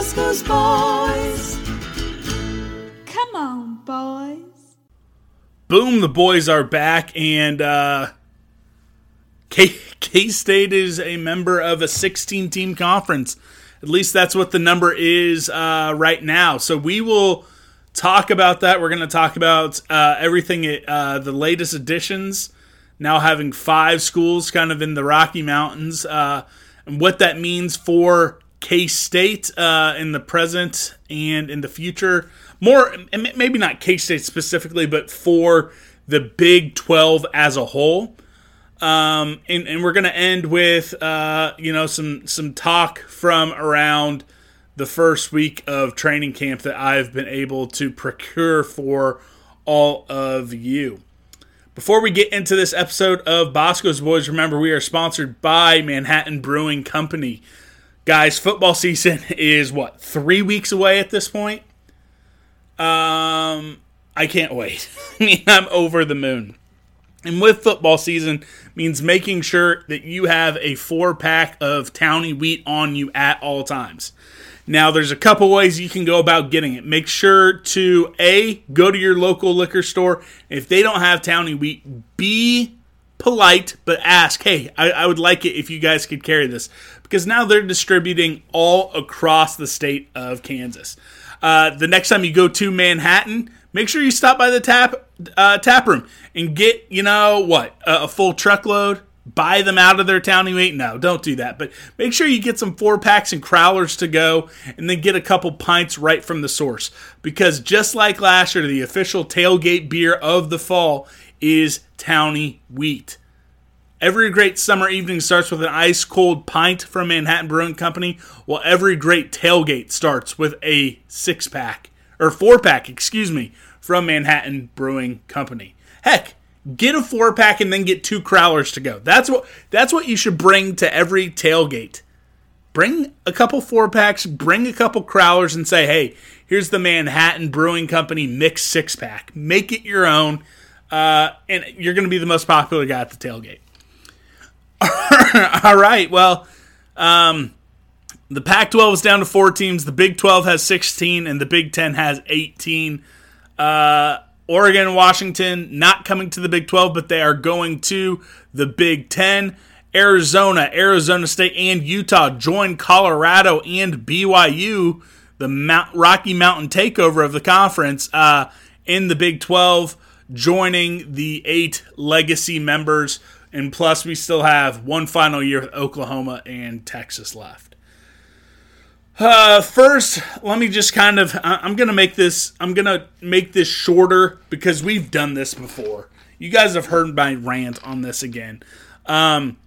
Ooh, Bosco's boys. Come on, boys. Boom, the boys are back, and uh, K State is a member of a 16 team conference. At least that's what the number is uh, right now. So we will talk about that. We're going to talk about uh, everything, uh, the latest additions, now having five schools kind of in the Rocky Mountains, uh, and what that means for K State uh, in the present and in the future. More, maybe not K State specifically, but for the Big 12 as a whole. Um, and, and we're going to end with uh, you know some some talk from around the first week of training camp that I've been able to procure for all of you. Before we get into this episode of Bosco's Boys, remember we are sponsored by Manhattan Brewing Company. Guys, football season is what three weeks away at this point. Um, I can't wait. I mean, I'm over the moon. And with football season means making sure that you have a four pack of Towny wheat on you at all times. Now, there's a couple ways you can go about getting it. Make sure to A, go to your local liquor store. If they don't have Towny wheat, be polite, but ask, hey, I, I would like it if you guys could carry this. Because now they're distributing all across the state of Kansas. Uh, the next time you go to Manhattan, make sure you stop by the tap uh, tap room and get you know what a, a full truckload buy them out of their towny wheat no don't do that but make sure you get some four packs and crowlers to go and then get a couple pints right from the source because just like last year the official tailgate beer of the fall is towny wheat Every great summer evening starts with an ice cold pint from Manhattan Brewing Company, while every great tailgate starts with a six pack, or four pack, excuse me, from Manhattan Brewing Company. Heck, get a four pack and then get two crowlers to go. That's what that's what you should bring to every tailgate. Bring a couple four packs, bring a couple crowlers, and say, "Hey, here's the Manhattan Brewing Company mixed six pack. Make it your own, uh, and you're going to be the most popular guy at the tailgate." All right. Well, um, the Pac 12 is down to four teams. The Big 12 has 16, and the Big 10 has 18. Uh, Oregon Washington not coming to the Big 12, but they are going to the Big 10. Arizona, Arizona State, and Utah join Colorado and BYU, the Mount, Rocky Mountain takeover of the conference, uh, in the Big 12, joining the eight legacy members and plus, we still have one final year with Oklahoma and Texas left. Uh, first, let me just kind of. I'm gonna make this. I'm gonna make this shorter because we've done this before. You guys have heard my rant on this again. Um,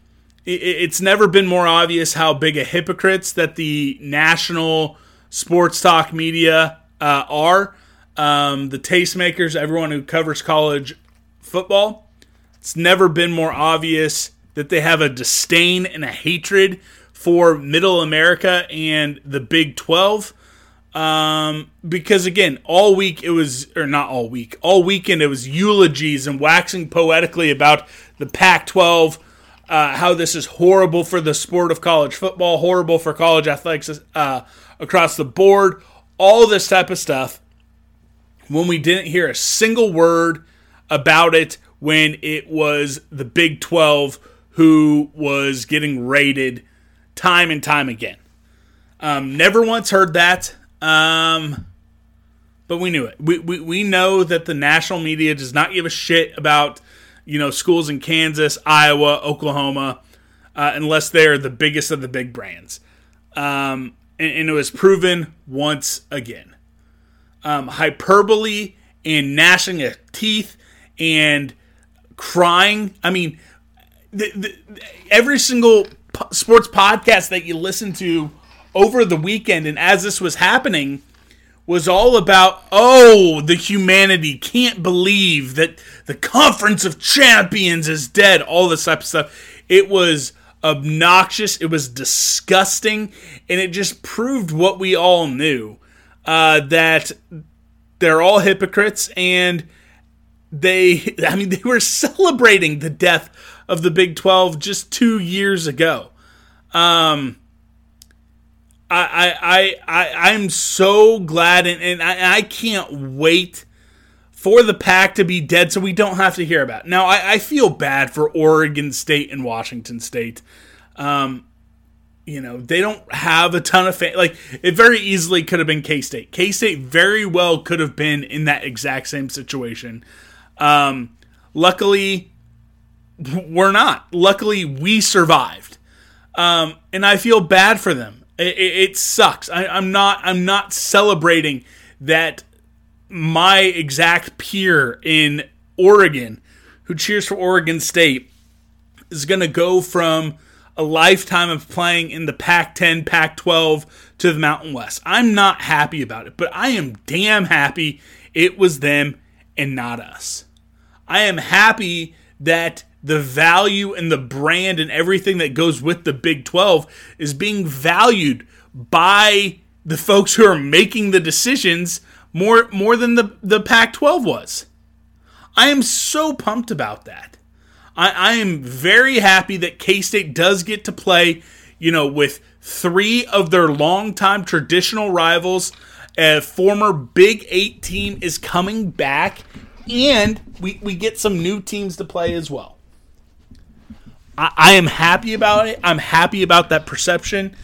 it, it's never been more obvious how big a hypocrites that the national sports talk media uh, are. Um, the tastemakers, everyone who covers college football it's never been more obvious that they have a disdain and a hatred for Middle America and the Big 12. Um, because again, all week it was, or not all week, all weekend it was eulogies and waxing poetically about the Pac 12, uh, how this is horrible for the sport of college football, horrible for college athletics uh, across the board, all this type of stuff. When we didn't hear a single word about it when it was the Big 12 who was getting raided time and time again. Um, never once heard that, um, but we knew it. We, we, we know that the national media does not give a shit about you know schools in Kansas, Iowa, Oklahoma, uh, unless they're the biggest of the big brands. Um, and, and, it was proven once again. Um, hyperbole and gnashing of teeth and crying. I mean, the, the, every single po- sports podcast that you listen to over the weekend and as this was happening was all about oh the humanity can't believe that the conference of champions is dead all this type of stuff. It was obnoxious. It was disgusting. And it just proved what we all knew uh, that they're all hypocrites and they i mean they were celebrating the death of the big 12 just two years ago um I, I, I, I'm so glad, and, and I, I can't wait for the pack to be dead so we don't have to hear about it. Now, I, I feel bad for Oregon State and Washington State. Um, you know, they don't have a ton of fans. Like, it very easily could have been K State. K State very well could have been in that exact same situation. Um, luckily, we're not. Luckily, we survived. Um, and I feel bad for them. It, it sucks. I, I'm not. I'm not celebrating that my exact peer in Oregon, who cheers for Oregon State, is going to go from a lifetime of playing in the Pac 10, Pac 12 to the Mountain West. I'm not happy about it, but I am damn happy it was them and not us. I am happy that the value and the brand and everything that goes with the Big 12 is being valued by the folks who are making the decisions more more than the, the Pac 12 was. I am so pumped about that. I, I am very happy that K State does get to play, you know, with three of their longtime traditional rivals. A former Big Eight team is coming back, and we, we get some new teams to play as well. I, I am happy about it. I'm happy about that perception.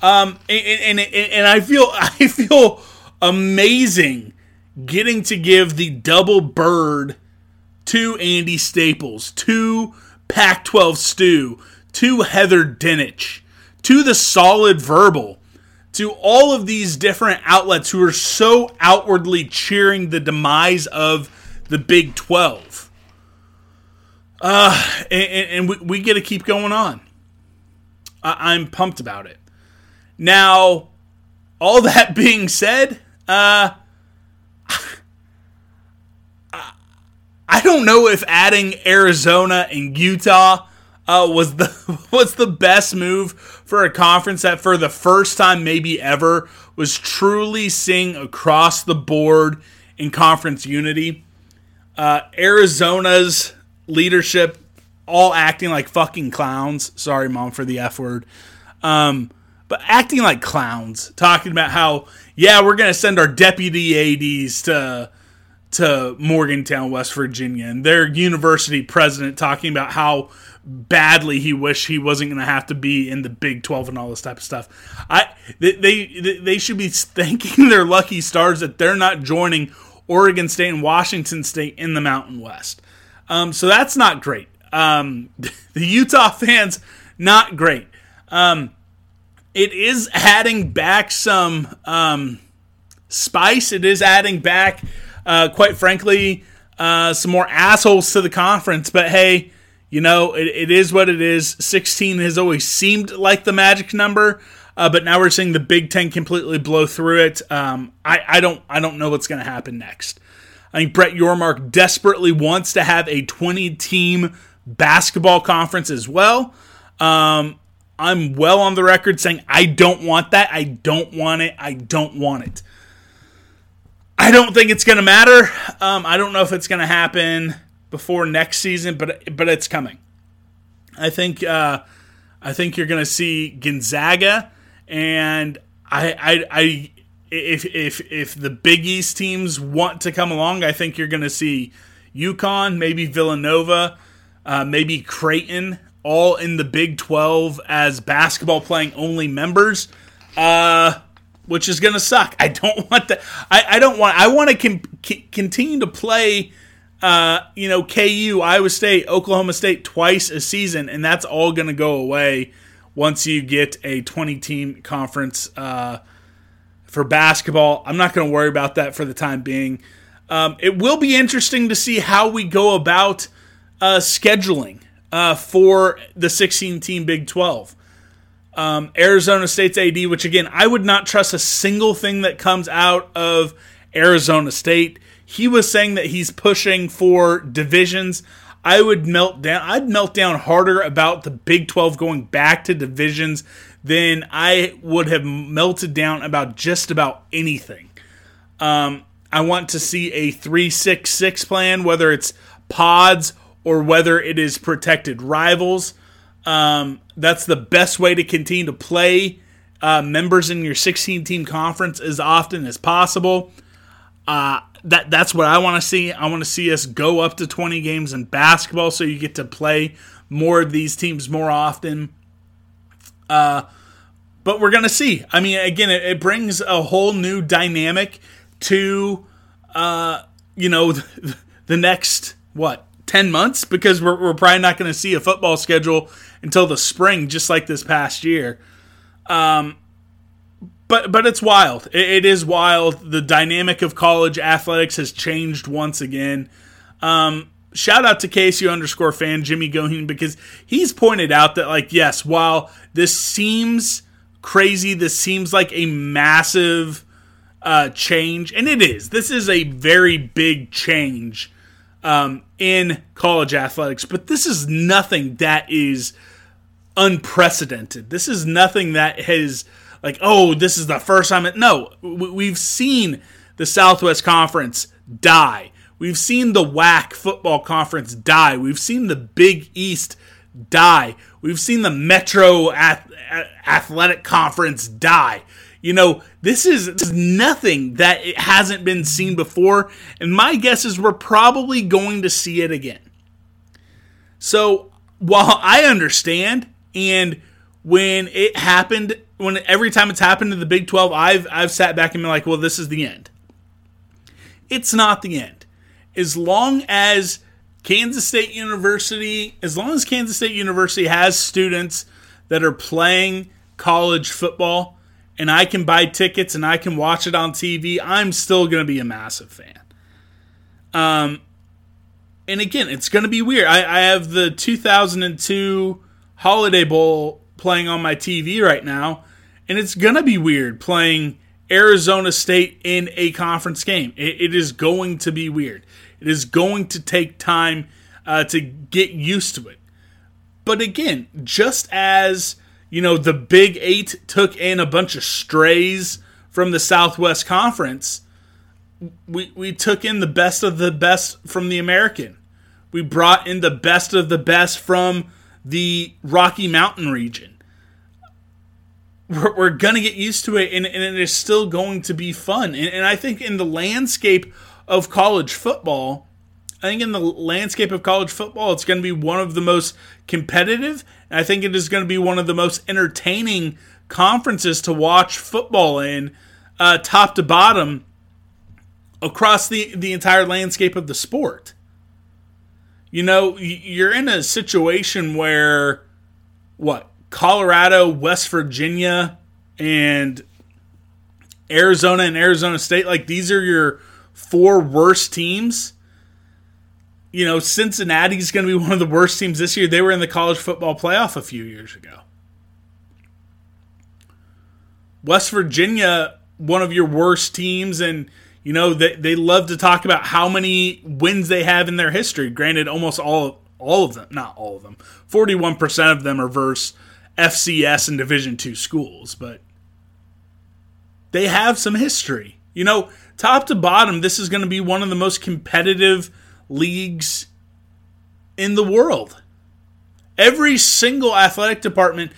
Um, and, and, and I feel I feel amazing getting to give the double bird to Andy Staples, to Pac-12 Stew, to Heather Dinich, to the Solid Verbal, to all of these different outlets who are so outwardly cheering the demise of the Big 12. Uh, and, and we, we get to keep going on. I, I'm pumped about it. Now, all that being said, uh, I don't know if adding Arizona and Utah uh, was the was the best move for a conference that for the first time maybe ever was truly seeing across the board in conference unity. Uh, Arizona's leadership all acting like fucking clowns. Sorry, mom, for the F word. Um, but acting like clowns, talking about how, yeah, we're to send our deputy ADs to to Morgantown, West Virginia, and their university president talking about how badly he wished he wasn't going to have to be in the Big 12 and all this type of stuff. I they, they they should be thanking their lucky stars that they're not joining Oregon State and Washington State in the Mountain West. Um, so that's not great. Um, the Utah fans, not great. Um, it is adding back some um, spice. It is adding back, uh, quite frankly, uh, some more assholes to the conference. But hey, you know, it, it is what it is. 16 has always seemed like the magic number. Uh, but now we're seeing the Big Ten completely blow through it. Um, I, I don't I don't know what's going to happen next. I think Brett Yormark desperately wants to have a 20 team basketball conference as well. Um, I'm well on the record saying I don't want that. I don't want it. I don't want it. I don't think it's going to matter. Um, I don't know if it's going to happen before next season, but but it's coming. I think uh, I think you're going to see Gonzaga, and I I, I if if if the Big East teams want to come along, I think you're going to see UConn, maybe Villanova, uh, maybe Creighton, all in the Big 12 as basketball playing only members, uh, which is going to suck. I don't want that. I, I don't want. I want to con- continue to play. Uh, you know, KU, Iowa State, Oklahoma State twice a season, and that's all going to go away once you get a 20 team conference uh, for basketball. I'm not going to worry about that for the time being. Um, it will be interesting to see how we go about uh, scheduling uh, for the 16 team Big 12. Um, Arizona State's AD, which again, I would not trust a single thing that comes out of Arizona State. He was saying that he's pushing for divisions. I would melt down. I'd melt down harder about the Big 12 going back to divisions than I would have melted down about just about anything. Um, I want to see a 366 plan, whether it's pods or whether it is protected rivals. Um, that's the best way to continue to play uh, members in your 16 team conference as often as possible. Uh, that that's what I want to see. I want to see us go up to 20 games in basketball, so you get to play more of these teams more often. Uh, but we're gonna see. I mean, again, it, it brings a whole new dynamic to, uh, you know, the, the next what 10 months because we're, we're probably not going to see a football schedule until the spring, just like this past year. Um, but but it's wild. It, it is wild. The dynamic of college athletics has changed once again. Um, shout out to KSU underscore fan Jimmy Goheen because he's pointed out that like yes, while this seems crazy, this seems like a massive uh, change, and it is. This is a very big change um, in college athletics, but this is nothing that is unprecedented. This is nothing that has like, oh, this is the first time. No, we've seen the Southwest Conference die. We've seen the WAC football conference die. We've seen the Big East die. We've seen the Metro Athletic Conference die. You know, this is, this is nothing that it hasn't been seen before, and my guess is we're probably going to see it again. So, while I understand, and when it happened, when every time it's happened to the Big 12, I've I've sat back and been like, well, this is the end. It's not the end. As long as Kansas State University, as long as Kansas State University has students that are playing college football, and I can buy tickets and I can watch it on TV, I'm still going to be a massive fan. Um, and again, it's going to be weird. I, I have the 2002 Holiday Bowl playing on my TV right now, and it's going to be weird playing Arizona State in a conference game. It, it is going to be weird. It is going to take time uh, to get used to it. But again, just as you know, the Big Eight took in a bunch of strays from the Southwest Conference. We, we took in the best of the best from the American. We brought in the best of the best from the Rocky Mountain region. We're, we're going to get used to it, and, and it is still going to be fun. And, and I think in the landscape of college football, I think in the landscape of college football, it's going to be one of the most competitive. And I think it is going to be one of the most entertaining conferences to watch football in, uh, top to bottom, across the, the entire landscape of the sport. You know, you're in a situation where, what, Colorado, West Virginia, and Arizona and Arizona State, like these are your four worst teams you know, Cincinnati's going to be one of the worst teams this year. They were in the college football playoff a few years ago. West Virginia, one of your worst teams, and you know they, they love to talk about how many wins they have in their history. Granted, almost all all of them, not all of them, forty one percent of them are versus FCS and Division two schools, but they have some history. You know, top to bottom, this is going to be one of the most competitive leagues in the world. Every single athletic department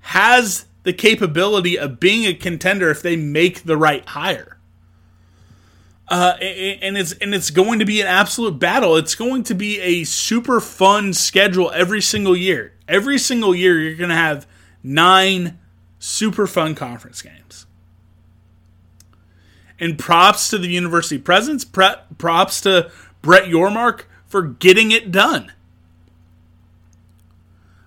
has the capability of being a contender if they make the right hire. Uh, and it's and it's going to be an absolute battle. It's going to be a super fun schedule every single year. Every single year, you're going to have nine super fun conference games. And props to the university presidents. Props to Brett Yormark for getting it done.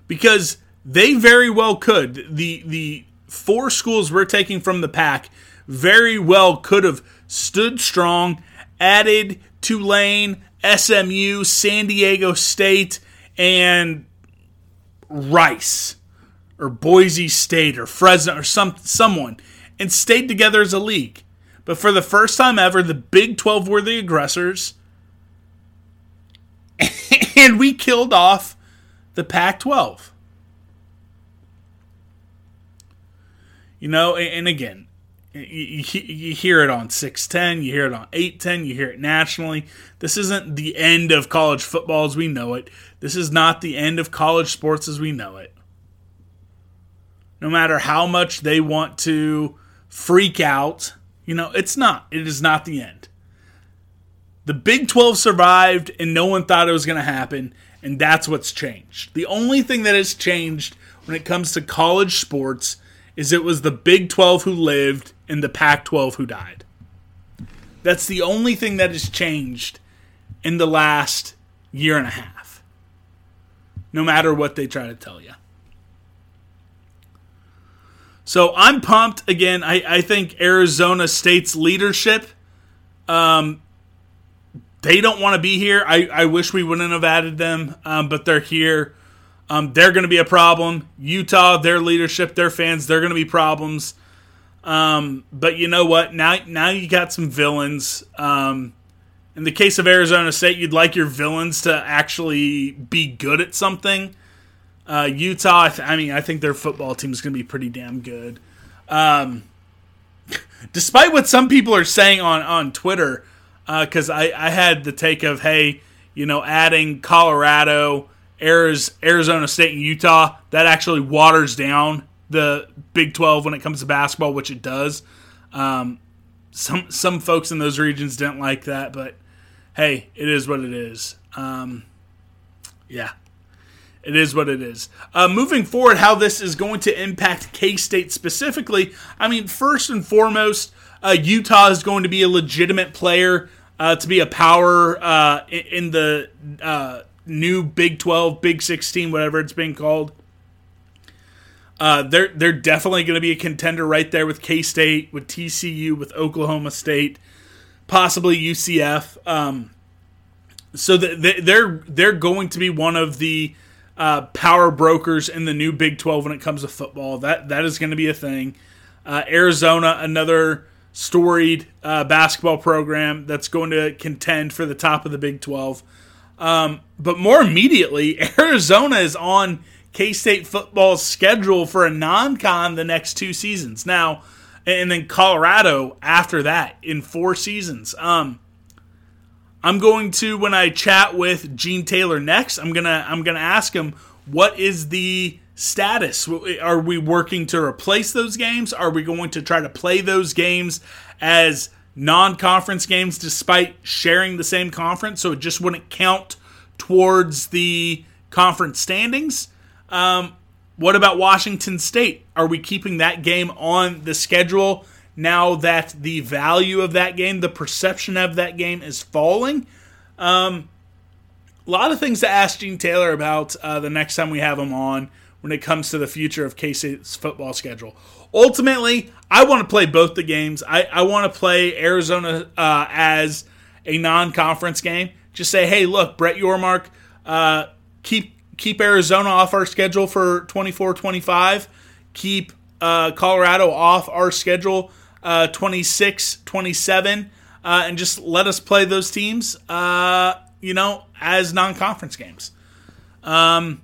Because they very well could. The the four schools we're taking from the pack very well could have stood strong, added Tulane, SMU, San Diego State, and Rice. or Boise State or Fresno or some someone and stayed together as a league. But for the first time ever, the Big 12 were the aggressors. and we killed off the Pac 12. You know, and again, you, hear it on 610, you hear it on 810, you hear it nationally. This isn't the end of college football as we know it. This is not the end of college sports as we know it. No matter how much they want to freak out, you know, it's not. It is not the end. The Big 12 survived and no one thought it was going to happen, and that's what's changed. The only thing that has changed when it comes to college sports is it was the Big 12 who lived and the Pac 12 who died. That's the only thing that has changed in the last year and a half. No matter what they try to tell you. So I'm pumped. Again, I, I think Arizona State's leadership, um, they don't want to be here. I, I wish we wouldn't have added them, um, but they're here. Um, they're going to be a problem. Utah, their leadership, their fans, they're going to be problems. Um, but you know what? Now, now you got some villains. Um, in the case of Arizona State, you'd like your villains to actually be good at something. Uh, Utah, I, th- I, mean, I think their football team is going to be pretty damn good. Um, despite what some people are saying on on Twitter, because uh, I, I had the take of, hey, you know, adding Colorado Arizona State and Utah, that actually waters down the Big 12 when it comes to basketball, which it does. Um, some some folks in those regions didn't like that, but hey, it is what it is. Um, yeah, it is what it is. Uh, moving forward, how this is going to impact K State specifically. I mean, first and foremost, uh, Utah is going to be a legitimate player uh, to be a power uh, in, the uh, new Big 12, Big 16, whatever it's being called. Uh, they're they're definitely going to be a contender right there with K State, with TCU, with Oklahoma State, possibly UCF. Um, so they're they're going to be one of the uh, power brokers in the new Big 12 when it comes to football. That that is going to be a thing. Uh, Arizona, another storied uh, basketball program that's going to contend for the top of the Big 12. Um, but more immediately, Arizona is on K State football's schedule for a non con the next two seasons. Now, and then Colorado after that in four seasons. Um, I'm going to when I chat with Gene Taylor next. I'm gonna I'm gonna ask him what is the status. Are we working to replace those games? Are we going to try to play those games as non-conference games despite sharing the same conference, so it just wouldn't count towards the conference standings. Um, what about Washington State? Are we keeping that game on the schedule now that the value of that game, the perception of that game is falling? Um, a lot of things to ask Gene Taylor about uh, the next time we have him on when it comes to the future of State's football schedule. Ultimately, I want to play both the games. I, I want to play Arizona uh, as a non conference game. Just say, hey, look, Brett Yormark, uh, keep keep Arizona off our schedule for 24 25. Keep uh, Colorado off our schedule uh, 26 27. Uh, and just let us play those teams, uh, you know, as non conference games. Um,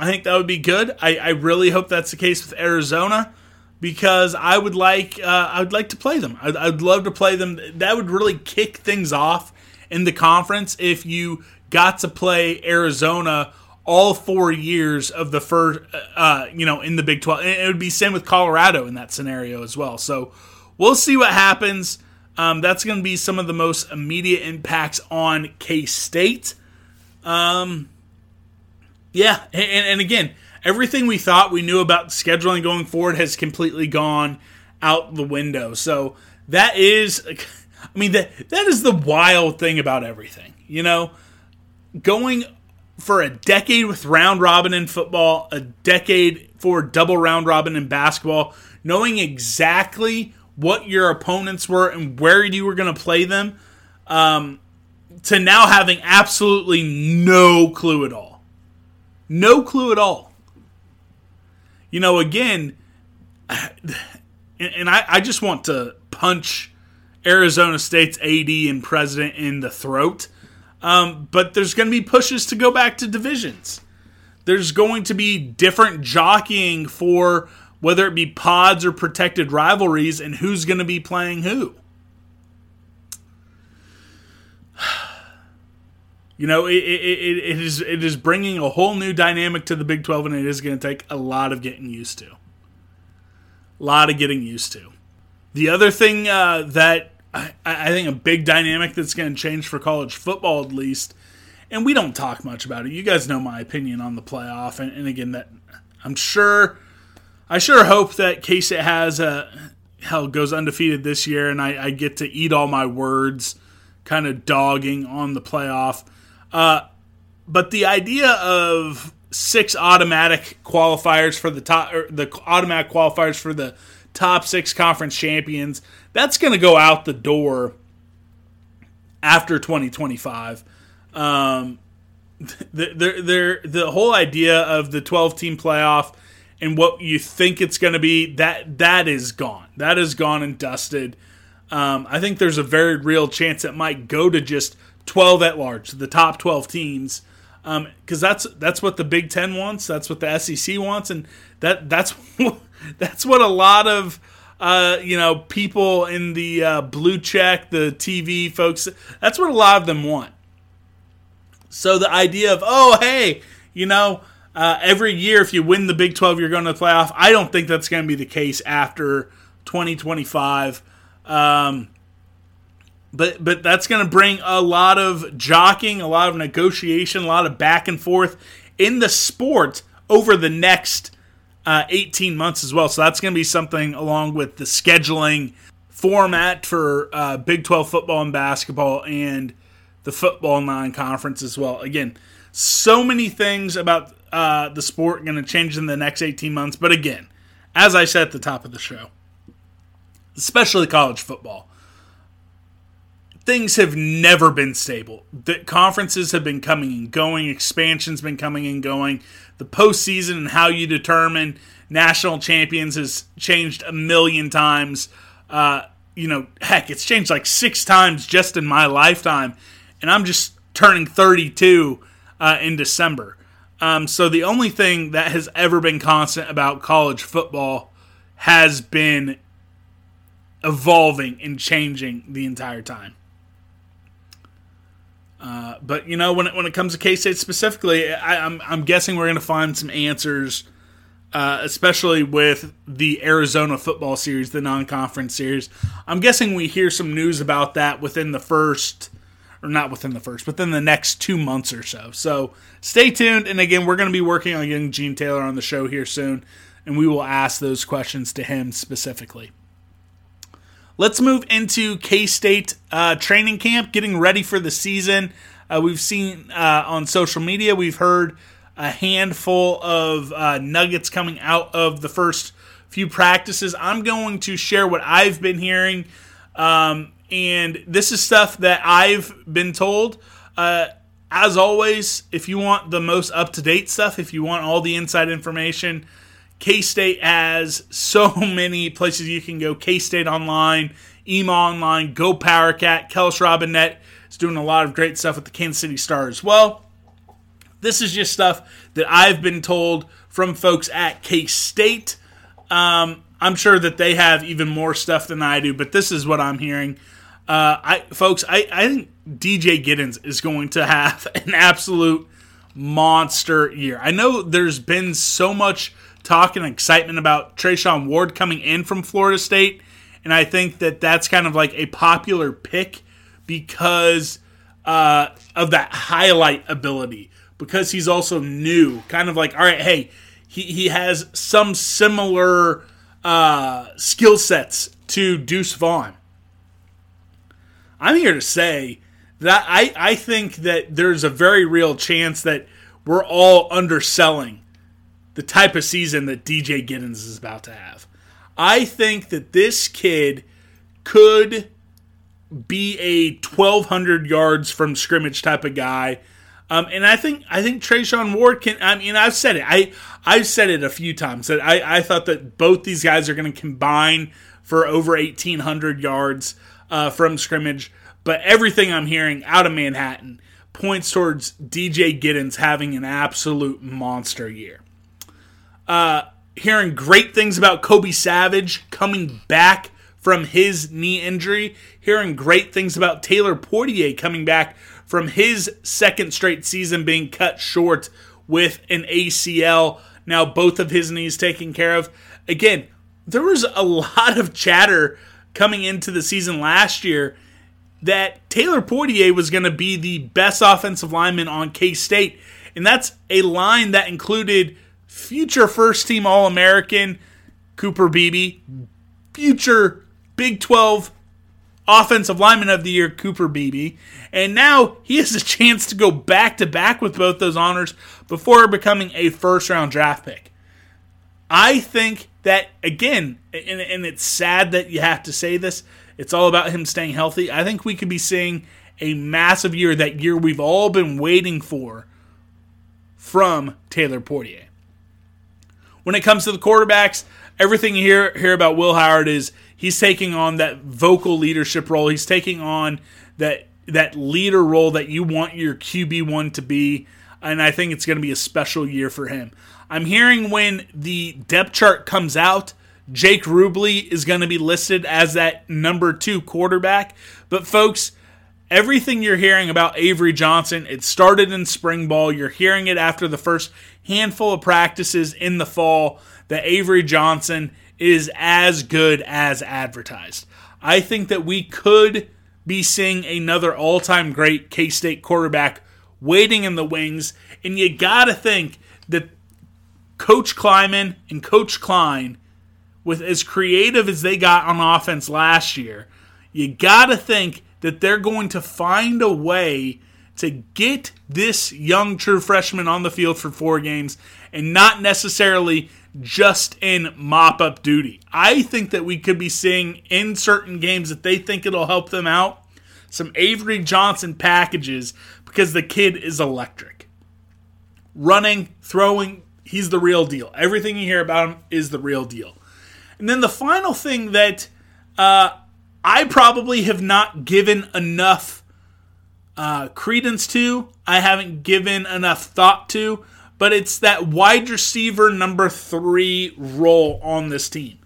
I think that would be good. I, I really hope that's the case with Arizona because I would like uh, I would like to play them. I'd, I'd, love to play them. That would really kick things off in the conference if you got to play Arizona all four years of the first, uh, you know, in the Big Twelve. And it would be same with Colorado in that scenario as well. So we'll see what happens. Um, that's going to be some of the most immediate impacts on K State. Um, yeah, and, and again, everything we thought we knew about scheduling going forward has completely gone out the window. So that is, I mean, that that is the wild thing about everything. You know, going for a decade with round robin in football, a decade for double round robin in basketball, knowing exactly what your opponents were and where you were going to play them, um, to now having absolutely no clue at all. No clue at all. you know, again, and I, I just want to punch Arizona State's AD and president in the throat. Um, but there's going to be pushes to go back to divisions. There's going to be different jockeying for whether it be pods or protected rivalries and who's going to be playing who. You know, it, it, it, is it is bringing a whole new dynamic to the Big 12, and it is going to take a lot of getting used to. A lot of getting used to. The other thing uh, that I, I think a big dynamic that's going to change for college football, at least, and we don't talk much about it. You guys know my opinion on the playoff, and, and again, that I'm sure, I sure hope that K State has a hell goes undefeated this year, and I, I get to eat all my words, kind of dogging on the playoff. Uh, but the idea of six automatic qualifiers for the top, the automatic qualifiers for the top six conference champions, that's going to go out the door after 2025. Um, the, the, the whole idea of the 12 team playoff and what you think it's going to be that that is gone. That is gone and dusted. Um, I think there's a very real chance it might go to just 12 at large, the top 12 teams, because um, that's that's what the Big Ten wants. That's what the SEC wants, and that that's that's what a lot of uh, you know people in the uh, blue check, the TV folks. That's what a lot of them want. So the idea of oh hey, you know. Uh, every year, if you win the Big 12, you're going to the playoff. I don't think that's going to be the case after 2025. Um, but but that's going to bring a lot of jockeying, a lot of negotiation, a lot of back and forth in the sport over the next uh, 18 months as well. So that's going to be something along with the scheduling format for uh, Big 12 football and basketball and the football non-conference as well. Again, so many things about uh, the sport going to change in the next 18 months. But again, as I said at the top of the show, especially college football things have never been stable. The conferences have been coming and going, expansion's been coming and going. The postseason and how you determine national champions has changed a million times. Uh, you know, heck, it's changed like six times just in my lifetime, and I'm just turning 32 uh, in December. Um, so the only thing that has ever been constant about college football has been evolving and changing the entire time. Uh, but you know, when it, when it comes to K State specifically, I, am I'm, I'm guessing we're going to find some answers, uh, especially with the Arizona football series, the non-conference series. I'm guessing we hear some news about that within the first, or not within the first, within the next two months or so. So stay tuned. And again, we're going to be working on getting Gene Taylor on the show here soon, and we will ask those questions to him specifically. Let's move into K State uh, training camp, getting ready for the season. Uh, we've seen uh, on social media, we've heard a handful of uh, nuggets coming out of the first few practices. I'm going to share what I've been hearing. Um, and this is stuff that I've been told. Uh, as always, if you want the most up to date stuff, if you want all the inside information, K State has so many places you can go. K State Online, EMAW Online, Go Powercat, Kellis Robinett is doing a lot of great stuff with the Kansas City Star as well. This is just stuff that I've been told from folks at K State. Um, I'm sure that they have even more stuff than I do, but this is what I'm hearing. Uh, I, folks, I, I think DJ Giddens is going to have an absolute monster year. I know there's been so much talk and excitement about Treshaun Ward coming in from Florida State. And I think that that's kind of like a popular pick because uh, of that highlight ability. Because he's also new, kind of like, all right, hey, he, he has some similar uh, skill sets to Deuce Vaughn. I'm here to say that I, I think that there's a very real chance that we're all underselling the type of season that DJ Giddens is about to have. I think that this kid could be a 1,200 yards from scrimmage type of guy. Um, and I think I think Treshaun Ward can. I mean, I've said it. I I've said it a few times that I, I thought that both these guys are going to combine for over 1,800 yards uh, from scrimmage. But everything I'm hearing out of Manhattan points towards DJ Giddens having an absolute monster year. Uh, hearing great things about Kobe Savage coming back from his knee injury. Hearing great things about Taylor Poitier coming back from his second straight season being cut short with an ACL. Now, both of his knees taken care of. Again, there was a lot of chatter coming into the season last year that Taylor Poitier was going to be the best offensive lineman on K State. And that's a line that included future first team All American Cooper Beebe, future Big 12 Offensive Lineman of the Year Cooper Beebe. And now he has a chance to go back to back with both those honors before becoming a first round draft pick. I think that, again, and, and it's sad that you have to say this, it's all about him staying healthy. I think we could be seeing a massive year, that year we've all been waiting for from Taylor Poitier. When it comes to the quarterbacks, everything you hear, hear about Will Howard is he's taking on that vocal leadership role. He's taking on that that leader role that you want your QB1 to be. And I think it's going to be a special year for him. I'm hearing when the depth chart comes out, Jake Rubley is going to be listed as that number two quarterback. But, folks, everything you're hearing about Avery Johnson, it started in spring ball. You're hearing it after the first handful of practices in the fall that Avery Johnson is as good as advertised. I think that we could be seeing another all time great K State quarterback waiting in the wings. And you got to think that Coach Klieman and Coach Klein, with as creative as they got on offense last year, you got to think that they're going to find a way to get this young true freshman on the field for four games and not necessarily just in mop up duty. I think that we could be seeing in certain games that they think it'll help them out some Avery Johnson packages because the kid is electric. Running, throwing, he's the real deal. Everything you hear about him is the real deal. And then the final thing that uh, I probably have not given enough uh, credence to, I haven't given enough thought to, but it's that wide receiver number three role on this team.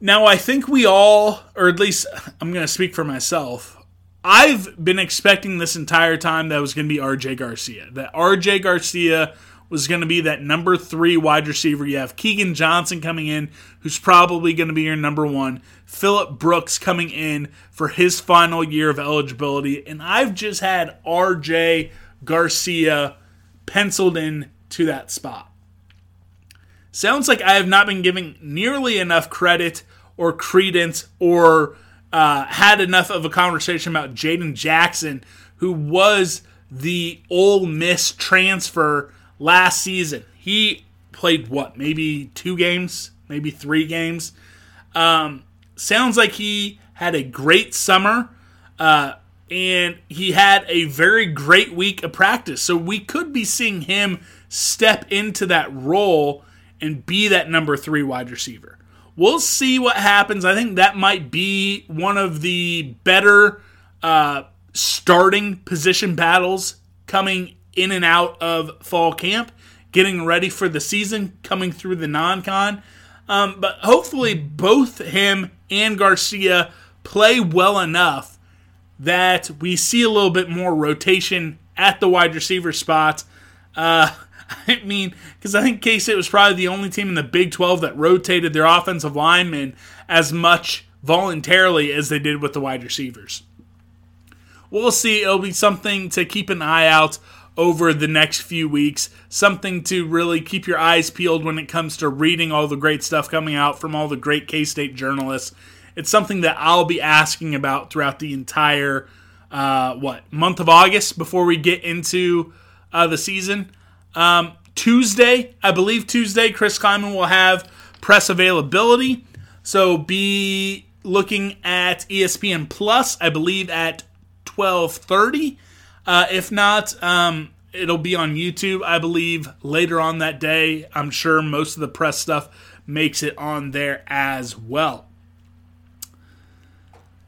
Now, I think we all, or at least I'm going to speak for myself, I've been expecting this entire time that was going to be RJ Garcia. That RJ Garcia was going to be that number three wide receiver. You have Keagan Johnson coming in, who's probably going to be your number one. Phillip Brooks coming in for his final year of eligibility. And I've just had RJ Garcia penciled in to that spot. Sounds like I have not been giving nearly enough credit or credence or uh, had enough of a conversation about Jaden Jackson, who was the Ole Miss transfer last season. He played what, maybe two games, maybe three games. Um, sounds like he had a great summer, uh, and he had a very great week of practice. So we could be seeing him step into that role and be that number three wide receiver. We'll see what happens. I think that might be one of the better uh, starting position battles coming in and out of fall camp, getting ready for the season, coming through the non con. Um, but hopefully, both him and Garcia play well enough that we see a little bit more rotation at the wide receiver spots. Uh, I mean, because I think K State was probably the only team in the Big 12 that rotated their offensive linemen as much voluntarily as they did with the wide receivers. We'll see. It'll be something to keep an eye out over the next few weeks. Something to really keep your eyes peeled when it comes to reading all the great stuff coming out from all the great K State journalists. It's something that I'll be asking about throughout the entire uh, what month of August before we get into uh, the season. Um, Tuesday, I believe Tuesday, Chris Klieman will have press availability. So be looking at ESPN Plus, I believe at 12:30. Uh, if not, um, it'll be on YouTube, I believe, later on that day. I'm sure most of the press stuff makes it on there as well.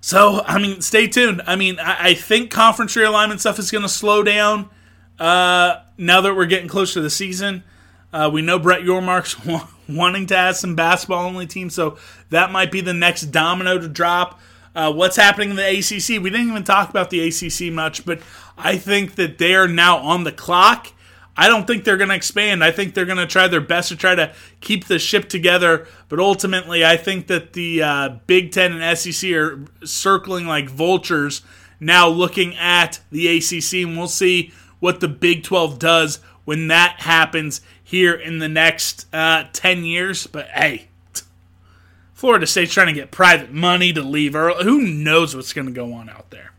So, I mean, stay tuned. I mean, I, I think conference realignment stuff is going to slow down uh, now that we're getting close to the season. Uh, we know Brett Yormark's wanting to add some basketball only teams, so that might be the next domino to drop. Uh, what's happening in the ACC? We didn't even talk about the ACC much, but I think that they are now on the clock. I don't think they're going to expand. I think they're going to try their best to try to keep the ship together. But ultimately, I think that the uh, Big Ten and SEC are circling like vultures now looking at the ACC, and we'll see what the Big 12 does when that happens here in the next uh, 10 years. But hey, Florida State's trying to get private money to leave early. Who knows what's going to go on out there?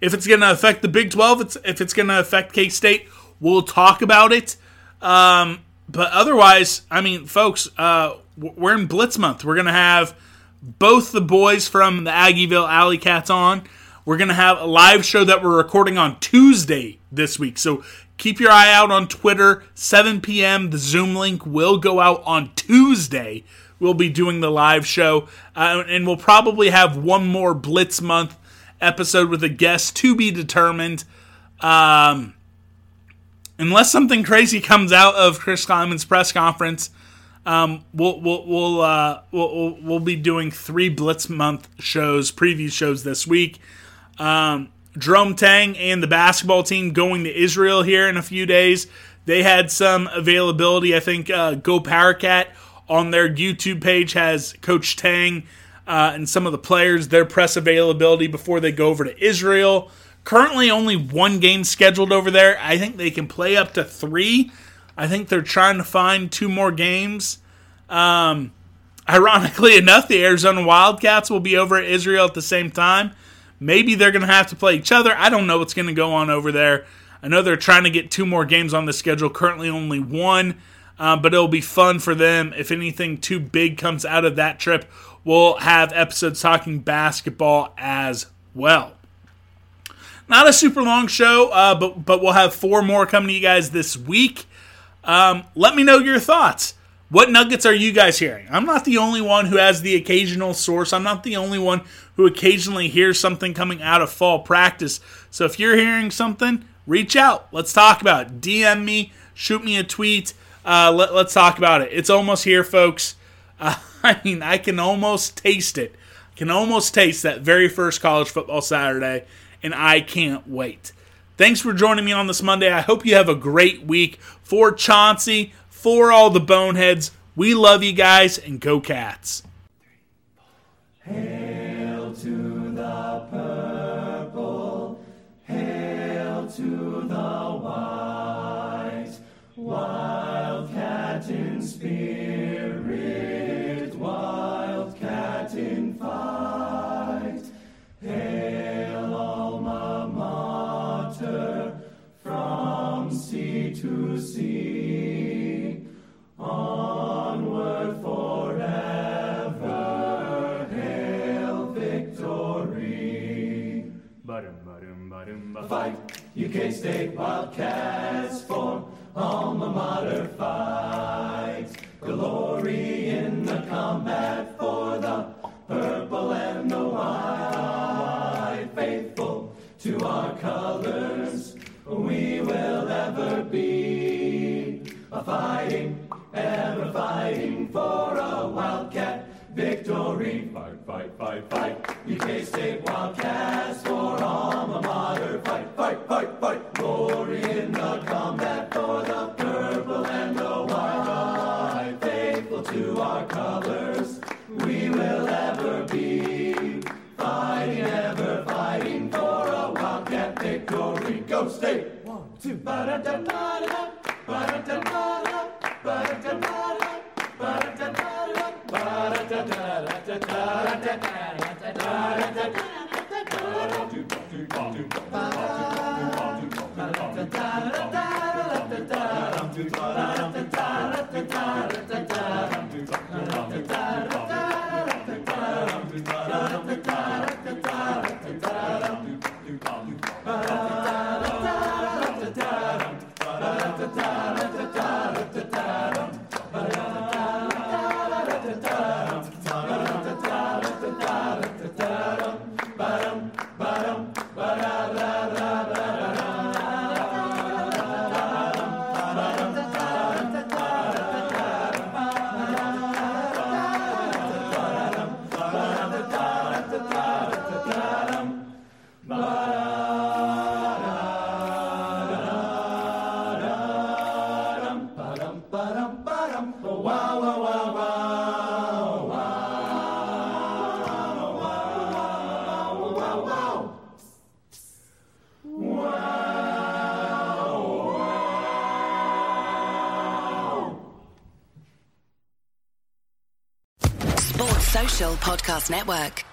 If it's going to affect the Big 12, it's, if it's going to affect K State, we'll talk about it. Um, but otherwise, I mean, folks, uh, we're in Blitz month. We're going to have both the boys from the Aggieville Alley Cats on. We're going to have a live show that we're recording on Tuesday this week. So keep your eye out on Twitter. 7 p.m. The Zoom link will go out on Tuesday. We'll be doing the live show. Uh, and we'll probably have one more Blitz month episode with a guest to be determined. Um, unless something crazy comes out of Chris Klieman's press conference, um, we'll we'll we'll, uh, we'll we'll be doing three Blitz month shows, preview shows this week. Um, Jerome Tang and the basketball team going to Israel here in a few days. They had some availability. I think uh, GoPowercat on their YouTube page has Coach Tang uh, and some of the players their press availability before they go over to Israel. Currently, only one game scheduled over there. I think they can play up to three. I think they're trying to find two more games. Um, ironically enough, the Arizona Wildcats will be over at Israel at the same time. Maybe they're going to have to play each other. I don't know what's going to go on over there. I know they're trying to get two more games on the schedule, currently only one, uh, but it'll be fun for them. If anything too big comes out of that trip, we'll have episodes talking basketball as well. Not a super long show, uh, but but we'll have four more coming to you guys this week. Um, let me know your thoughts. What nuggets are you guys hearing? I'm not the only one who has the occasional source. I'm not the only one who occasionally hears something coming out of fall practice. So if you're hearing something, reach out. Let's talk about it. DM me, shoot me a tweet. Uh, let, us talk about it. It's almost here, folks. Uh, I mean, I can almost taste it. I can almost taste that very first college football Saturday, and I can't wait. Thanks for joining me on this Monday. I hope you have a great week. For Chauncey, for all the boneheads. We love you guys and go cats. Hail to the purple, hail to the white, wildcat Fight, UK State Wildcats for alma mater fight. Glory in the combat for the purple and the white. Faithful to our colors, we will ever be a fighting ever fighting for a Wildcat victory. Fight, fight, fight, fight. UK State Wildcats for alma mater. Fight, fight, fight, fight. Glory in the combat for the purple and the white. Faithful to our colors, we will ever be. Fighting, ever fighting for a Wildcat victory. Go State! One, two, ba-da-da-da-da, Ba-da Podcast Network.